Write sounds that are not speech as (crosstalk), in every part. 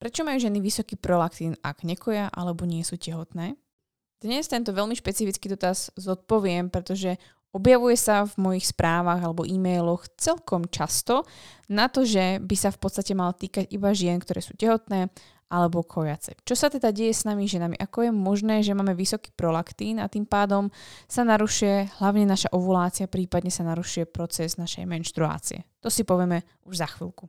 Prečo majú ženy vysoký prolaktín, ak nekoja alebo nie sú tehotné? Dnes tento veľmi špecifický dotaz zodpoviem, pretože objavuje sa v mojich správach alebo e-mailoch celkom často na to, že by sa v podstate mal týkať iba žien, ktoré sú tehotné alebo kojace. Čo sa teda deje s nami ženami? Ako je možné, že máme vysoký prolaktín a tým pádom sa narušuje hlavne naša ovulácia, prípadne sa narušuje proces našej menštruácie. To si povieme už za chvíľku.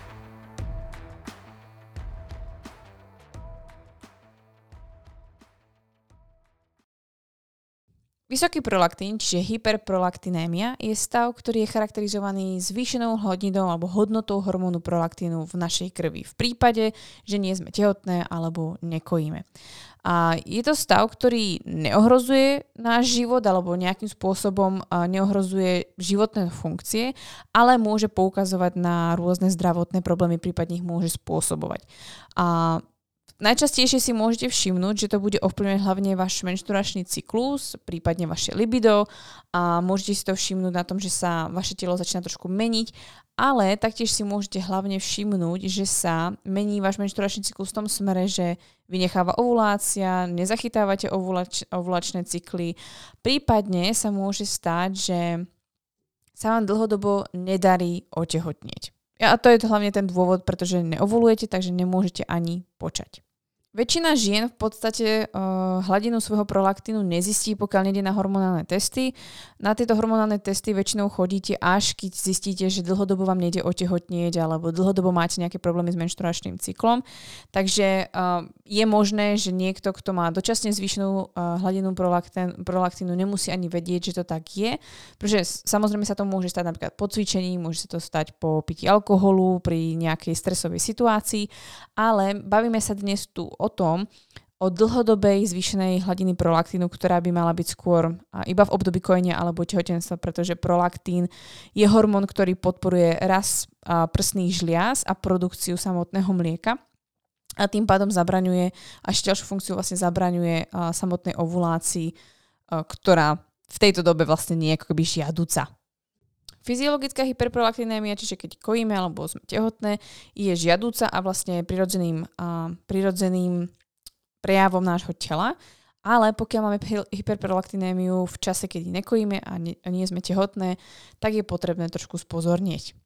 Vysoký prolaktín, čiže hyperprolaktinémia, je stav, ktorý je charakterizovaný zvýšenou hladininou alebo hodnotou hormónu prolaktínu v našej krvi v prípade, že nie sme tehotné alebo nekojíme. A je to stav, ktorý neohrozuje náš život alebo nejakým spôsobom neohrozuje životné funkcie, ale môže poukazovať na rôzne zdravotné problémy, prípadne ich môže spôsobovať. A Najčastejšie si môžete všimnúť, že to bude ovplyvňovať hlavne váš menšturačný cyklus, prípadne vaše libido a môžete si to všimnúť na tom, že sa vaše telo začína trošku meniť, ale taktiež si môžete hlavne všimnúť, že sa mení váš menšturačný cyklus v tom smere, že vynecháva ovulácia, nezachytávate ovulač- ovulačné cykly, prípadne sa môže stať, že sa vám dlhodobo nedarí otehotnieť. A to je to hlavne ten dôvod, pretože neovulujete, takže nemôžete ani počať. Väčšina žien v podstate uh, hladinu svojho prolaktínu nezistí, pokiaľ nejde na hormonálne testy. Na tieto hormonálne testy väčšinou chodíte až keď zistíte, že dlhodobo vám nejde otehotnieť alebo dlhodobo máte nejaké problémy s menštruačným cyklom. Takže uh, je možné, že niekto, kto má dočasne zvýšenú uh, hladinu prolaktínu, nemusí ani vedieť, že to tak je. Pretože samozrejme sa to môže stať napríklad po cvičení, môže sa to stať po pití alkoholu, pri nejakej stresovej situácii, ale bavíme sa dnes tu o tom, o dlhodobej zvýšenej hladiny prolaktínu, ktorá by mala byť skôr iba v období kojenia alebo tehotenstva, pretože prolaktín je hormón, ktorý podporuje rast prsných žliaz a produkciu samotného mlieka a tým pádom zabraňuje, a ešte ďalšiu funkciu vlastne zabraňuje samotnej ovulácii, ktorá v tejto dobe vlastne nie je ako žiaduca. Fyziologická hyperprolaktinémia, čiže keď kojíme alebo sme tehotné, je žiadúca a vlastne prirodzeným, a, prirodzeným prejavom nášho tela. Ale pokiaľ máme hyperprolaktinémiu v čase, kedy nekojíme a nie, a nie sme tehotné, tak je potrebné trošku spozornieť.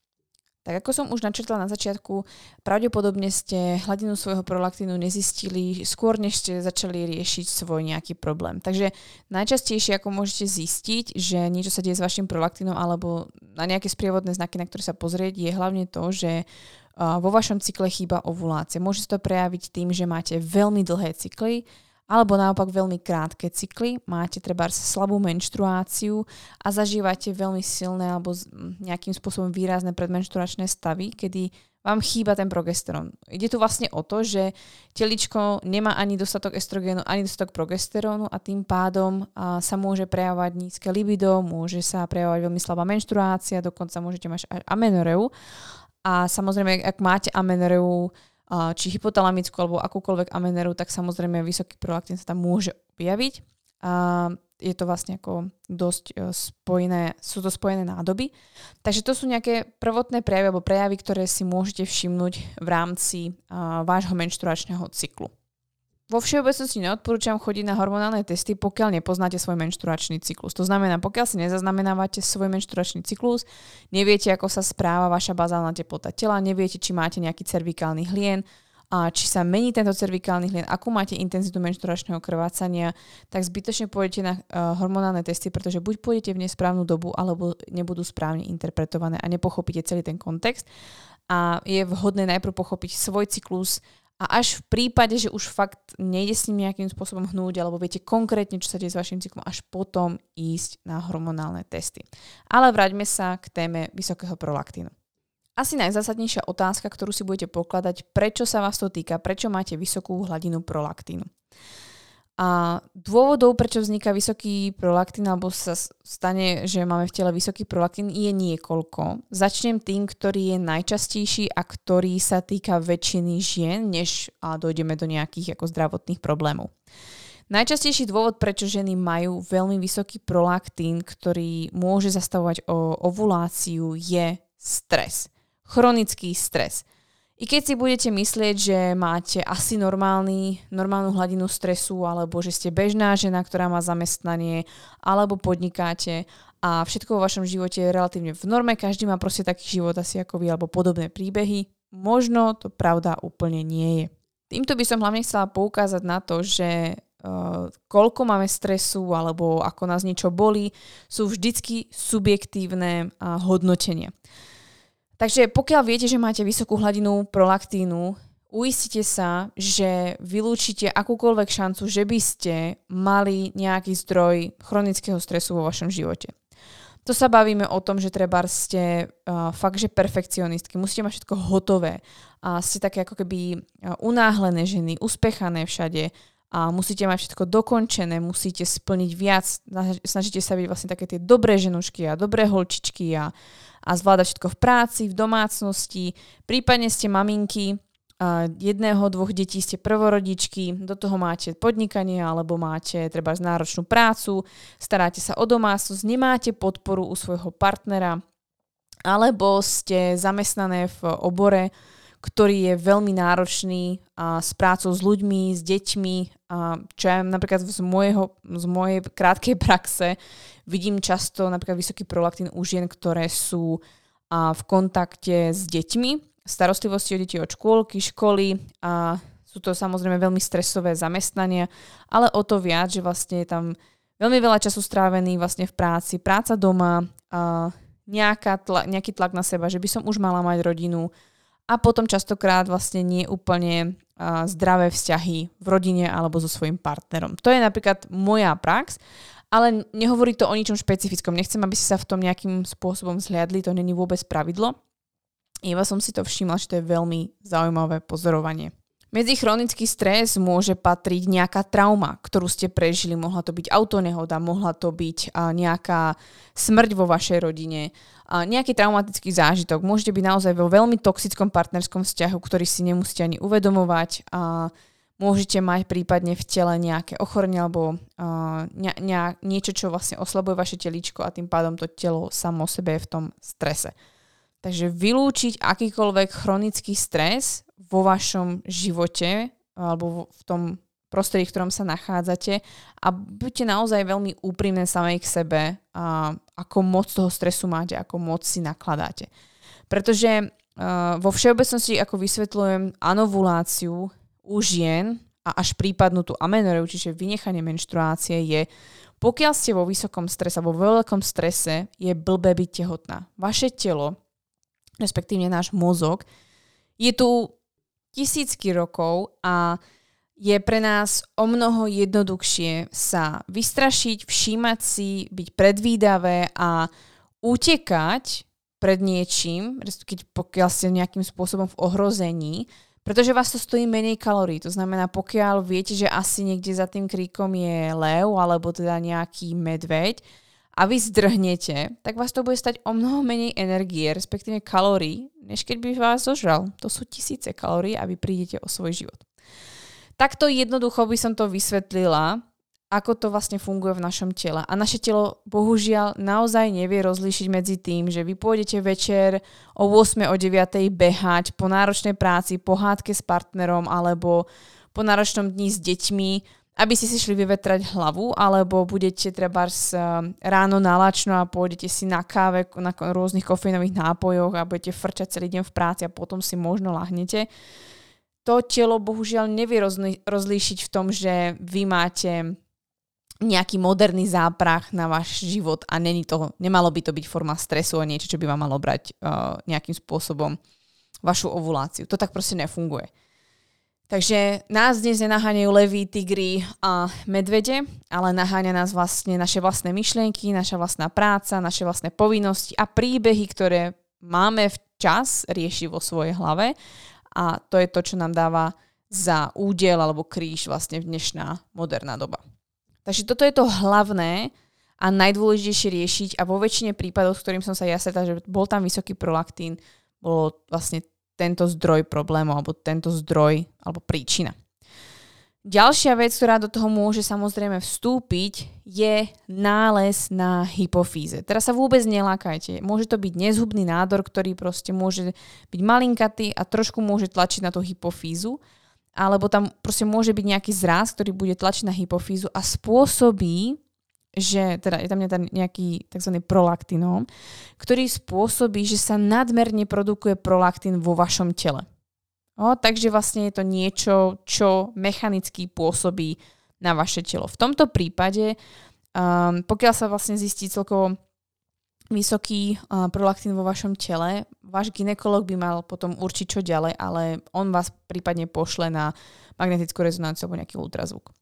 Tak ako som už načrtla na začiatku, pravdepodobne ste hladinu svojho prolaktínu nezistili skôr, než ste začali riešiť svoj nejaký problém. Takže najčastejšie, ako môžete zistiť, že niečo sa deje s vašim prolaktínom alebo na nejaké sprievodné znaky, na ktoré sa pozrieť, je hlavne to, že vo vašom cykle chýba ovulácia. Môže sa to prejaviť tým, že máte veľmi dlhé cykly, alebo naopak veľmi krátke cykly, máte treba slabú menštruáciu a zažívate veľmi silné alebo nejakým spôsobom výrazné predmenštruačné stavy, kedy vám chýba ten progesterón. Ide tu vlastne o to, že teličko nemá ani dostatok estrogénu, ani dostatok progesterónu a tým pádom a, sa môže prejavovať nízke libido, môže sa prejavovať veľmi slabá menštruácia, dokonca môžete mať až amenoreu. A samozrejme, ak máte amenoreu, či hypotalamickú alebo akúkoľvek ameneru, tak samozrejme vysoký prolaktín sa tam môže objaviť. A je to vlastne ako dosť e, spojené, sú to spojené nádoby. Takže to sú nejaké prvotné prejavy alebo prejavy, ktoré si môžete všimnúť v rámci vášho menštruačného cyklu. Vo všeobecnosti neodporúčam chodiť na hormonálne testy, pokiaľ nepoznáte svoj menštruačný cyklus. To znamená, pokiaľ si nezaznamenávate svoj menštruačný cyklus, neviete, ako sa správa vaša bazálna teplota tela, neviete, či máte nejaký cervikálny hlien, a či sa mení tento cervikálny hlien, akú máte intenzitu menštruačného krvácania, tak zbytočne pôjdete na uh, hormonálne testy, pretože buď pôjdete v nesprávnu dobu, alebo nebudú správne interpretované a nepochopíte celý ten kontext. A je vhodné najprv pochopiť svoj cyklus A až v prípade, že už fakt nejde s ním nejakým spôsobom hnúť, alebo viete konkrétne, čo sa deje s vašim cyklom, až potom ísť na hormonálne testy. Ale vráťme sa k téme vysokého prolaktínu. Asi najzásadnejšia otázka, ktorú si budete pokladať, prečo sa vás to týka, prečo máte vysokú hladinu prolaktínu. A dôvodov, prečo vzniká vysoký prolaktín alebo sa stane, že máme v tele vysoký prolaktín, je niekoľko. Začnem tým, ktorý je najčastejší a ktorý sa týka väčšiny žien, než a dojdeme do nejakých ako zdravotných problémov. Najčastejší dôvod, prečo ženy majú veľmi vysoký prolaktín, ktorý môže zastavovať o ovuláciu, je stres. Chronický stres. I keď si budete myslieť, že máte asi normálny, normálnu hladinu stresu, alebo že ste bežná žena, ktorá má zamestnanie, alebo podnikáte a všetko vo vašom živote je relatívne v norme, každý má proste taký život asi ako vy, alebo podobné príbehy, možno to pravda úplne nie je. Týmto by som hlavne chcela poukázať na to, že Uh, koľko máme stresu alebo ako nás niečo boli, sú vždycky subjektívne uh, hodnotenia. Takže pokiaľ viete, že máte vysokú hladinu prolaktínu, uistite sa, že vylúčite akúkoľvek šancu, že by ste mali nejaký zdroj chronického stresu vo vašom živote. To sa bavíme o tom, že treba ste uh, fakt, že perfekcionistky, musíte mať všetko hotové a ste také ako keby uh, unáhlené ženy, uspechané všade a musíte mať všetko dokončené, musíte splniť viac, snažíte sa byť vlastne také tie dobré ženušky a dobré holčičky a a zvládať všetko v práci, v domácnosti, prípadne ste maminky, jedného, dvoch detí ste prvorodičky, do toho máte podnikanie alebo máte treba náročnú prácu, staráte sa o domácnosť, nemáte podporu u svojho partnera, alebo ste zamestnané v obore, ktorý je veľmi náročný a s prácou s ľuďmi, s deťmi. A čo ja napríklad z, môjho, z mojej krátkej (laughs) praxe vidím často napríklad vysoký prolaktín u žien, ktoré sú a, v kontakte s deťmi, starostlivosti o deti od škôlky, školy a sú to samozrejme veľmi stresové zamestnania, ale o to viac, že vlastne je tam veľmi veľa času strávený vlastne v práci, práca doma, a nejaká tla, nejaký tlak na seba, že by som už mala mať rodinu, a potom častokrát vlastne nie úplne uh, zdravé vzťahy v rodine alebo so svojím partnerom. To je napríklad moja prax, ale nehovorí to o ničom špecifickom. Nechcem, aby ste sa v tom nejakým spôsobom zhliadli, to není vôbec pravidlo. Iba som si to všimla, že to je veľmi zaujímavé pozorovanie. Medzi chronický stres môže patriť nejaká trauma, ktorú ste prežili. Mohla to byť autonehoda, mohla to byť nejaká smrť vo vašej rodine, nejaký traumatický zážitok. Môžete byť naozaj vo veľmi toxickom partnerskom vzťahu, ktorý si nemusíte ani uvedomovať. Môžete mať prípadne v tele nejaké ochorenie alebo ne, ne, niečo, čo vlastne oslabuje vaše telíčko a tým pádom to telo samo sebe je v tom strese. Takže vylúčiť akýkoľvek chronický stres vo vašom živote alebo v tom prostredí, v ktorom sa nachádzate a buďte naozaj veľmi úprimné samej k sebe, a ako moc toho stresu máte, ako moc si nakladáte. Pretože uh, vo všeobecnosti, ako vysvetľujem, anovuláciu u žien a až prípadnú tú amenoreu, čiže vynechanie menštruácie je, pokiaľ ste vo vysokom strese, vo veľkom strese, je blbé byť tehotná. Vaše telo respektíve náš mozog, je tu tisícky rokov a je pre nás o mnoho jednoduchšie sa vystrašiť, všímať si, byť predvídavé a utekať pred niečím, keď pokiaľ ste nejakým spôsobom v ohrození, pretože vás to stojí menej kalórií. To znamená, pokiaľ viete, že asi niekde za tým kríkom je lev alebo teda nejaký medveď, a vy zdrhnete, tak vás to bude stať o mnoho menej energie, respektíve kalórií, než keď by vás zožral. To sú tisíce kalórií a vy prídete o svoj život. Takto jednoducho by som to vysvetlila, ako to vlastne funguje v našom tele. A naše telo bohužiaľ naozaj nevie rozlíšiť medzi tým, že vy pôjdete večer o 8, o 9 behať po náročnej práci, po hádke s partnerom alebo po náročnom dni s deťmi aby ste si šli vyvetrať hlavu, alebo budete treba ráno nalačno a pôjdete si na káve, na rôznych kofeínových nápojoch a budete frčať celý deň v práci a potom si možno lahnete. To telo bohužiaľ nevie rozlíšiť v tom, že vy máte nejaký moderný záprach na váš život a není to, nemalo by to byť forma stresu a niečo, čo by vám malo brať uh, nejakým spôsobom vašu ovuláciu. To tak proste nefunguje. Takže nás dnes nenaháňajú levy, tigry a medvede, ale naháňa nás vlastne naše vlastné myšlienky, naša vlastná práca, naše vlastné povinnosti a príbehy, ktoré máme včas riešiť vo svojej hlave a to je to, čo nám dáva za údel alebo kríž vlastne dnešná moderná doba. Takže toto je to hlavné a najdôležitejšie riešiť a vo väčšine prípadov, s ktorým som sa ja stretla, že bol tam vysoký prolaktín, bolo vlastne tento zdroj problému alebo tento zdroj alebo príčina. Ďalšia vec, ktorá do toho môže samozrejme vstúpiť, je nález na hypofíze. Teraz sa vôbec nelákajte. Môže to byť nezhubný nádor, ktorý proste môže byť malinkatý a trošku môže tlačiť na tú hypofízu, alebo tam proste môže byť nejaký zráz, ktorý bude tlačiť na hypofízu a spôsobí že teda je tam nejaký tzv. prolaktinóm, ktorý spôsobí, že sa nadmerne produkuje prolaktín vo vašom tele. O, takže vlastne je to niečo, čo mechanicky pôsobí na vaše telo. V tomto prípade, um, pokiaľ sa vlastne zistí celkovo vysoký uh, prolaktín vo vašom tele, váš ginekolog by mal potom určiť čo ďalej, ale on vás prípadne pošle na magnetickú rezonanciu alebo nejaký ultrazvuk.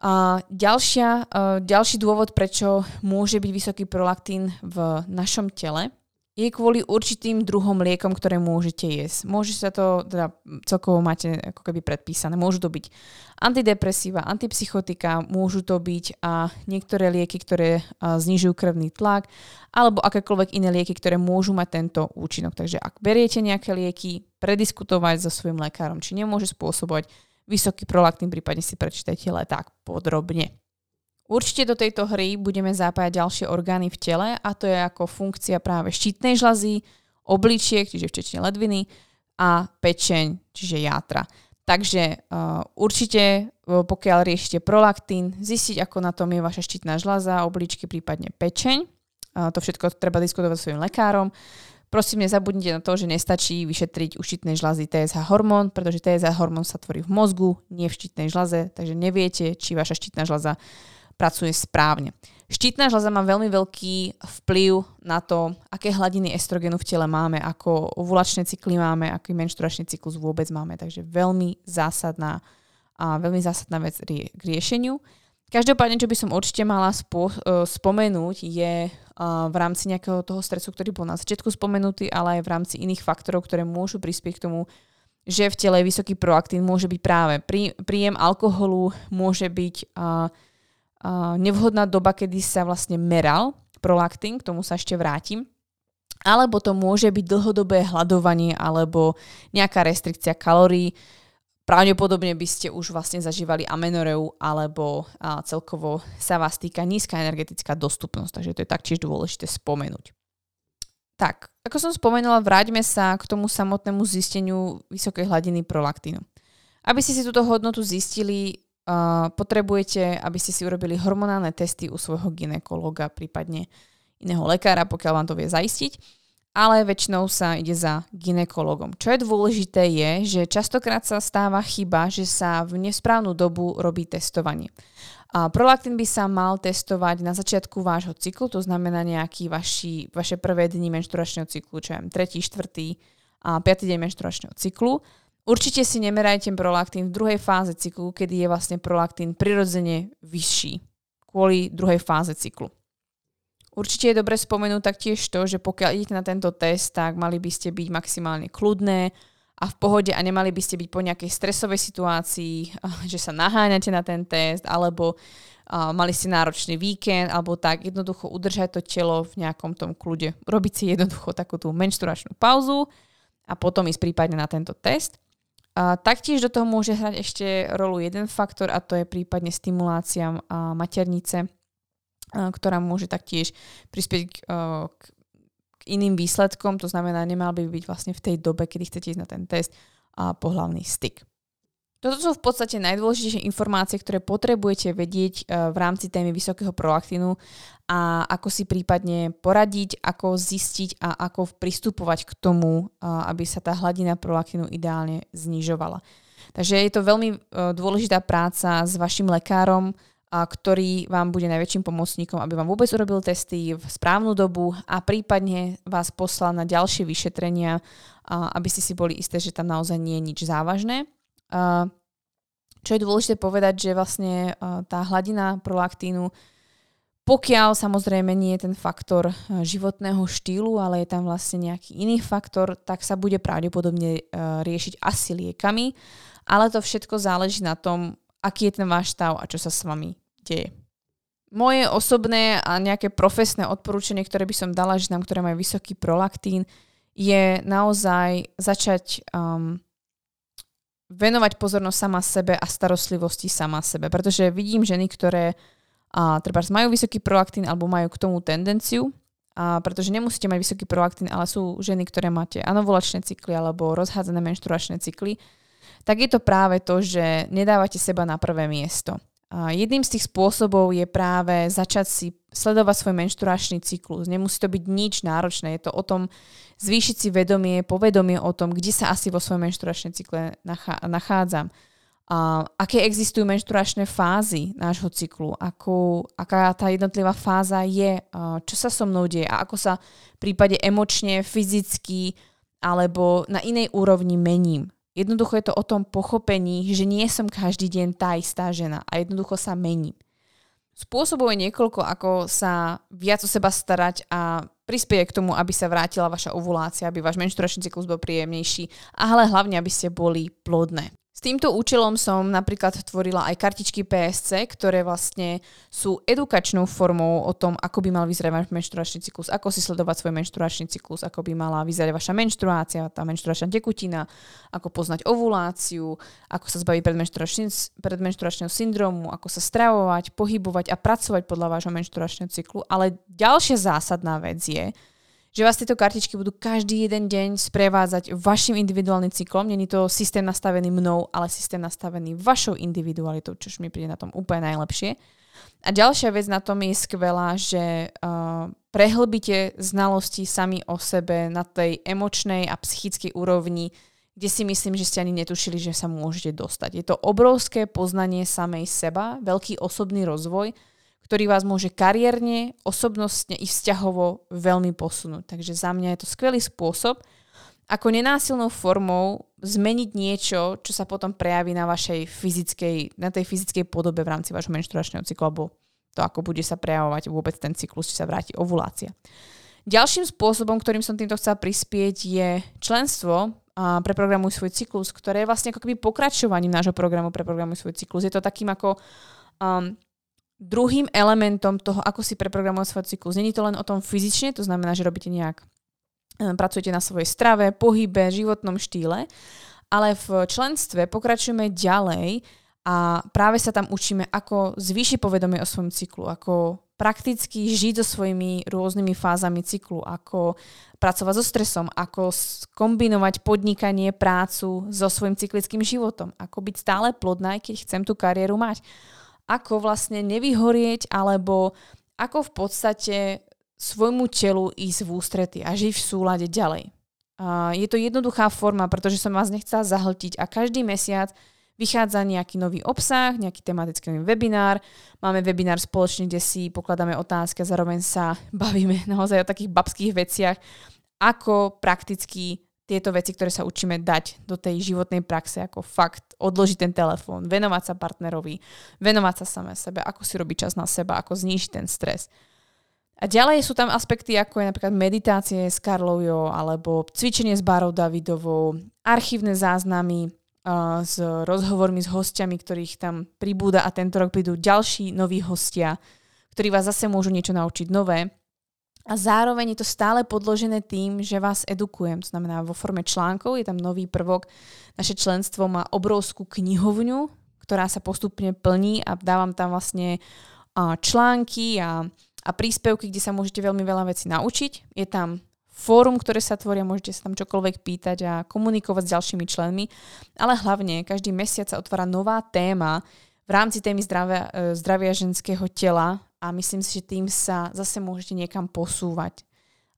A ďalšia, uh, ďalší dôvod, prečo môže byť vysoký prolaktín v našom tele, je kvôli určitým druhom liekom, ktoré môžete jesť. Môže sa to, teda celkovo máte ako keby predpísané. Môžu to byť antidepresíva, antipsychotika, môžu to byť a niektoré lieky, ktoré znižujú krvný tlak, alebo akékoľvek iné lieky, ktoré môžu mať tento účinok. Takže ak beriete nejaké lieky, prediskutovať so svojím lekárom, či nemôže spôsobovať vysoký prolaktín, prípadne si prečítajte tak podrobne. Určite do tejto hry budeme zapájať ďalšie orgány v tele a to je ako funkcia práve štítnej žlazy, obličiek, čiže včetne ledviny a pečeň, čiže játra. Takže uh, určite, uh, pokiaľ riešite prolaktín, zistiť, ako na tom je vaša štítna žľaza, obličky, prípadne pečeň. Uh, to všetko treba diskutovať s svojim lekárom. Prosím, nezabudnite na to, že nestačí vyšetriť u štítnej žľazy TSH hormón, pretože TSH hormón sa tvorí v mozgu, nie v štítnej žľaze, takže neviete, či vaša štítna žľaza pracuje správne. Štítna žľaza má veľmi veľký vplyv na to, aké hladiny estrogenu v tele máme, ako ovulačné cykly máme, aký menšturačný cyklus vôbec máme. Takže veľmi zásadná a veľmi zásadná vec k riešeniu. Každopádne, čo by som určite mala spo, uh, spomenúť, je v rámci nejakého toho stresu, ktorý bol na začiatku spomenutý, ale aj v rámci iných faktorov, ktoré môžu prispieť k tomu, že v tele vysoký proaktín môže byť práve prí, príjem alkoholu, môže byť uh, uh, nevhodná doba, kedy sa vlastne meral prolaktín, k tomu sa ešte vrátim, alebo to môže byť dlhodobé hľadovanie alebo nejaká restrikcia kalórií, pravdepodobne by ste už vlastne zažívali amenoreu alebo a celkovo sa vás týka nízka energetická dostupnosť, takže to je taktiež dôležité spomenúť. Tak, ako som spomenula, vráťme sa k tomu samotnému zisteniu vysokej hladiny prolaktínu. Aby ste si túto hodnotu zistili, uh, potrebujete, aby ste si urobili hormonálne testy u svojho ginekologa, prípadne iného lekára, pokiaľ vám to vie zaistiť ale väčšinou sa ide za ginekologom. Čo je dôležité je, že častokrát sa stáva chyba, že sa v nesprávnu dobu robí testovanie. A prolaktín by sa mal testovať na začiatku vášho cyklu, to znamená nejaký vaši, vaše prvé dni menšturačného cyklu, čo je 3., 4. a 5. deň menšturačného cyklu. Určite si nemerajte prolaktín v druhej fáze cyklu, kedy je vlastne prolaktín prirodzene vyšší kvôli druhej fáze cyklu. Určite je dobre spomenúť taktiež to, že pokiaľ idete na tento test, tak mali by ste byť maximálne kľudné a v pohode a nemali by ste byť po nejakej stresovej situácii, (laughs) že sa naháňate na ten test, alebo mali ste náročný víkend, alebo tak jednoducho udržať to telo v nejakom tom kľude. Robiť si jednoducho takú tú menšturačnú pauzu a potom ísť prípadne na tento test. A taktiež do toho môže hrať ešte rolu jeden faktor a to je prípadne stimulácia maternice ktorá môže taktiež prispieť k, k, k iným výsledkom, to znamená, nemal by byť vlastne v tej dobe, kedy chcete ísť na ten test a pohľavný styk. Toto sú v podstate najdôležitejšie informácie, ktoré potrebujete vedieť v rámci témy vysokého prolaktínu a ako si prípadne poradiť, ako zistiť a ako pristupovať k tomu, aby sa tá hladina prolaktínu ideálne znižovala. Takže je to veľmi dôležitá práca s vašim lekárom, a ktorý vám bude najväčším pomocníkom, aby vám vôbec urobil testy v správnu dobu a prípadne vás poslal na ďalšie vyšetrenia, aby ste si boli isté, že tam naozaj nie je nič závažné. čo je dôležité povedať, že vlastne tá hladina prolaktínu pokiaľ samozrejme nie je ten faktor životného štýlu, ale je tam vlastne nejaký iný faktor, tak sa bude pravdepodobne riešiť asi liekami, ale to všetko záleží na tom, aký je ten váš stav a čo sa s vami deje. Moje osobné a nejaké profesné odporúčanie, ktoré by som dala ženám, ktoré majú vysoký prolaktín, je naozaj začať um, venovať pozornosť sama sebe a starostlivosti sama sebe. Pretože vidím ženy, ktoré a, treba majú vysoký prolaktín alebo majú k tomu tendenciu, a pretože nemusíte mať vysoký prolaktín, ale sú ženy, ktoré máte anovulačné cykly alebo rozhádzané menštruačné cykly, tak je to práve to, že nedávate seba na prvé miesto. A jedným z tých spôsobov je práve začať si sledovať svoj menšturačný cyklus. Nemusí to byť nič náročné, je to o tom zvýšiť si vedomie, povedomie o tom, kde sa asi vo svojom menšturačnom cykle nachádzam. A aké existujú menšturačné fázy nášho cyklu, ako, aká tá jednotlivá fáza je, čo sa so mnou deje a ako sa v prípade emočne, fyzicky alebo na inej úrovni mením. Jednoducho je to o tom pochopení, že nie som každý deň tá istá žena a jednoducho sa mením. Spôsobov je niekoľko, ako sa viac o seba starať a prispieje k tomu, aby sa vrátila vaša ovulácia, aby váš menšturačný cyklus bol príjemnejší ale hlavne, aby ste boli plodné. S týmto účelom som napríklad tvorila aj kartičky PSC, ktoré vlastne sú edukačnou formou o tom, ako by mal vyzerať váš menštruačný cyklus, ako si sledovať svoj menštruačný cyklus, ako by mala vyzerať vaša menštruácia, tá menštruačná tekutina, ako poznať ovuláciu, ako sa zbaviť predmenštruačného syndromu, ako sa stravovať, pohybovať a pracovať podľa vášho menštruačného cyklu. Ale ďalšia zásadná vec je, že vás tieto kartičky budú každý jeden deň sprevádzať vašim individuálnym cyklom. Není to systém nastavený mnou, ale systém nastavený vašou individualitou, čo mi príde na tom úplne najlepšie. A ďalšia vec na tom je skvelá, že uh, prehlbíte znalosti sami o sebe na tej emočnej a psychickej úrovni, kde si myslím, že ste ani netušili, že sa môžete dostať. Je to obrovské poznanie samej seba, veľký osobný rozvoj, ktorý vás môže kariérne, osobnostne i vzťahovo veľmi posunúť. Takže za mňa je to skvelý spôsob, ako nenásilnou formou zmeniť niečo, čo sa potom prejaví na vašej fyzickej, na tej fyzickej podobe v rámci vášho menštruačného cyklu, alebo to, ako bude sa prejavovať vôbec ten cyklus, či sa vráti ovulácia. Ďalším spôsobom, ktorým som týmto chcela prispieť, je členstvo a Preprogramuj svoj cyklus, ktoré je vlastne ako keby pokračovaním nášho programu Preprogramuj svoj cyklus. Je to takým ako um, druhým elementom toho, ako si preprogramovať svoj cyklus. Není to len o tom fyzične, to znamená, že robíte nejak, eh, pracujete na svojej strave, pohybe, životnom štýle, ale v členstve pokračujeme ďalej a práve sa tam učíme, ako zvýšiť povedomie o svojom cyklu, ako prakticky žiť so svojimi rôznymi fázami cyklu, ako pracovať so stresom, ako kombinovať podnikanie, prácu so svojim cyklickým životom, ako byť stále plodná, keď chcem tú kariéru mať ako vlastne nevyhorieť alebo ako v podstate svojmu telu ísť v ústrety a žiť v súlade ďalej. A je to jednoduchá forma, pretože som vás nechcela zahltiť a každý mesiac vychádza nejaký nový obsah, nejaký tematický webinár. Máme webinár spoločne, kde si pokladáme otázky a zároveň sa (laughs) bavíme naozaj o takých babských veciach, ako prakticky tieto veci, ktoré sa učíme dať do tej životnej praxe, ako fakt odložiť ten telefón, venovať sa partnerovi, venovať sa samé sebe, ako si robiť čas na seba, ako znížiť ten stres. A ďalej sú tam aspekty, ako je napríklad meditácie s Karlou Jo, alebo cvičenie s Barou Davidovou, archívne záznamy uh, s rozhovormi s hostiami, ktorých tam pribúda a tento rok prídu ďalší noví hostia, ktorí vás zase môžu niečo naučiť nové. A zároveň je to stále podložené tým, že vás edukujem. To znamená, vo forme článkov je tam nový prvok. Naše členstvo má obrovskú knihovňu, ktorá sa postupne plní a dávam tam vlastne články a, a príspevky, kde sa môžete veľmi veľa vecí naučiť. Je tam fórum, ktoré sa tvoria, môžete sa tam čokoľvek pýtať a komunikovať s ďalšími členmi, ale hlavne každý mesiac sa otvára nová téma v rámci témy zdravia, e, zdravia ženského tela a myslím si, že tým sa zase môžete niekam posúvať.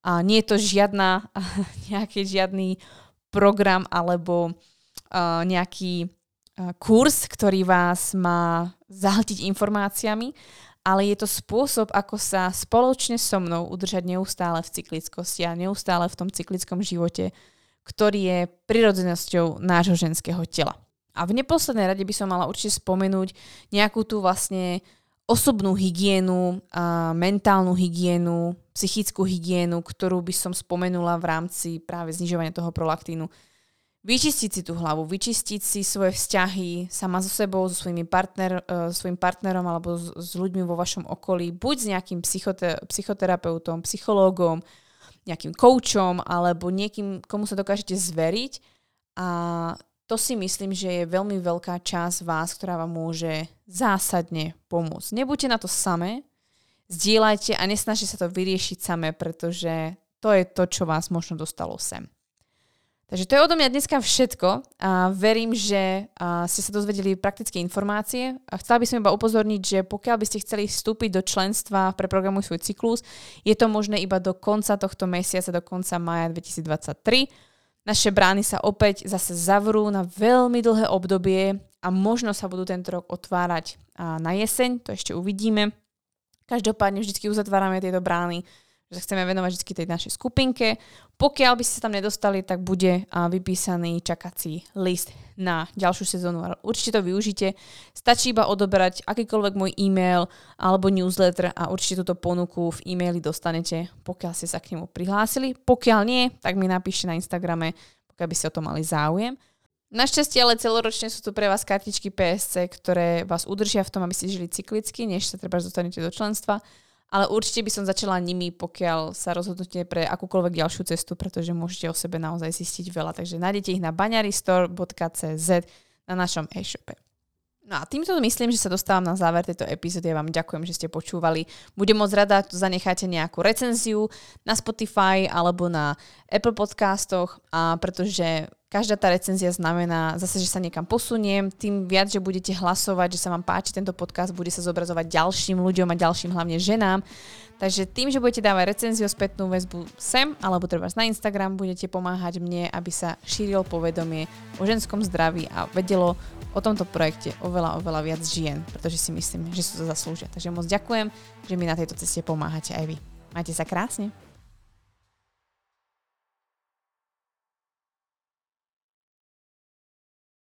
A nie je to žiadna, (laughs) nejaký žiadny program alebo uh, nejaký uh, kurz, ktorý vás má zahltiť informáciami, ale je to spôsob, ako sa spoločne so mnou udržať neustále v cyklickosti a neustále v tom cyklickom živote, ktorý je prirodzenosťou nášho ženského tela. A v neposlednej rade by som mala určite spomenúť nejakú tú vlastne osobnú hygienu, a mentálnu hygienu, psychickú hygienu, ktorú by som spomenula v rámci práve znižovania toho prolaktínu. Vyčistiť si tú hlavu, vyčistiť si svoje vzťahy sama so sebou, so svojimi partner, uh, svojim partnerom alebo s, s ľuďmi vo vašom okolí, buď s nejakým psychote- psychoterapeutom, psychológom, nejakým koučom alebo niekým, komu sa dokážete zveriť a to si myslím, že je veľmi veľká časť vás, ktorá vám môže zásadne pomôcť. Nebuďte na to samé, zdieľajte a nesnažte sa to vyriešiť samé, pretože to je to, čo vás možno dostalo sem. Takže to je odo mňa dneska všetko a verím, že ste sa dozvedeli praktické informácie. A chcela by som iba upozorniť, že pokiaľ by ste chceli vstúpiť do členstva pre programu svoj cyklus, je to možné iba do konca tohto mesiaca, do konca maja 2023. Naše brány sa opäť zase zavrú na veľmi dlhé obdobie a možno sa budú tento rok otvárať na jeseň, to ešte uvidíme. Každopádne vždy uzatvárame tieto brány že chceme venovať vždy tej našej skupinke. Pokiaľ by ste tam nedostali, tak bude vypísaný čakací list na ďalšiu sezónu. Určite to využite. Stačí iba odoberať akýkoľvek môj e-mail alebo newsletter a určite túto ponuku v e-maili dostanete, pokiaľ ste sa k nemu prihlásili. Pokiaľ nie, tak mi napíšte na Instagrame, pokiaľ by ste o to mali záujem. Našťastie ale celoročne sú tu pre vás kartičky PSC, ktoré vás udržia v tom, aby ste žili cyklicky, než sa treba dostanete do členstva ale určite by som začala nimi, pokiaľ sa rozhodnete pre akúkoľvek ďalšiu cestu, pretože môžete o sebe naozaj zistiť veľa. Takže nájdete ich na baňaristore.cz na našom e-shope. No a týmto myslím, že sa dostávam na záver tejto epizódy. Ja vám ďakujem, že ste počúvali. Budem moc rada, tu zanecháte nejakú recenziu na Spotify alebo na Apple podcastoch, a pretože Každá tá recenzia znamená zase, že sa niekam posuniem, tým viac, že budete hlasovať, že sa vám páči tento podcast, bude sa zobrazovať ďalším ľuďom a ďalším hlavne ženám. Takže tým, že budete dávať recenziu, spätnú väzbu sem, alebo treba na Instagram, budete pomáhať mne, aby sa šírilo povedomie o ženskom zdraví a vedelo o tomto projekte oveľa, oveľa viac žien, pretože si myslím, že sú to zaslúžia. Takže moc ďakujem, že mi na tejto ceste pomáhate aj vy. Majte sa krásne.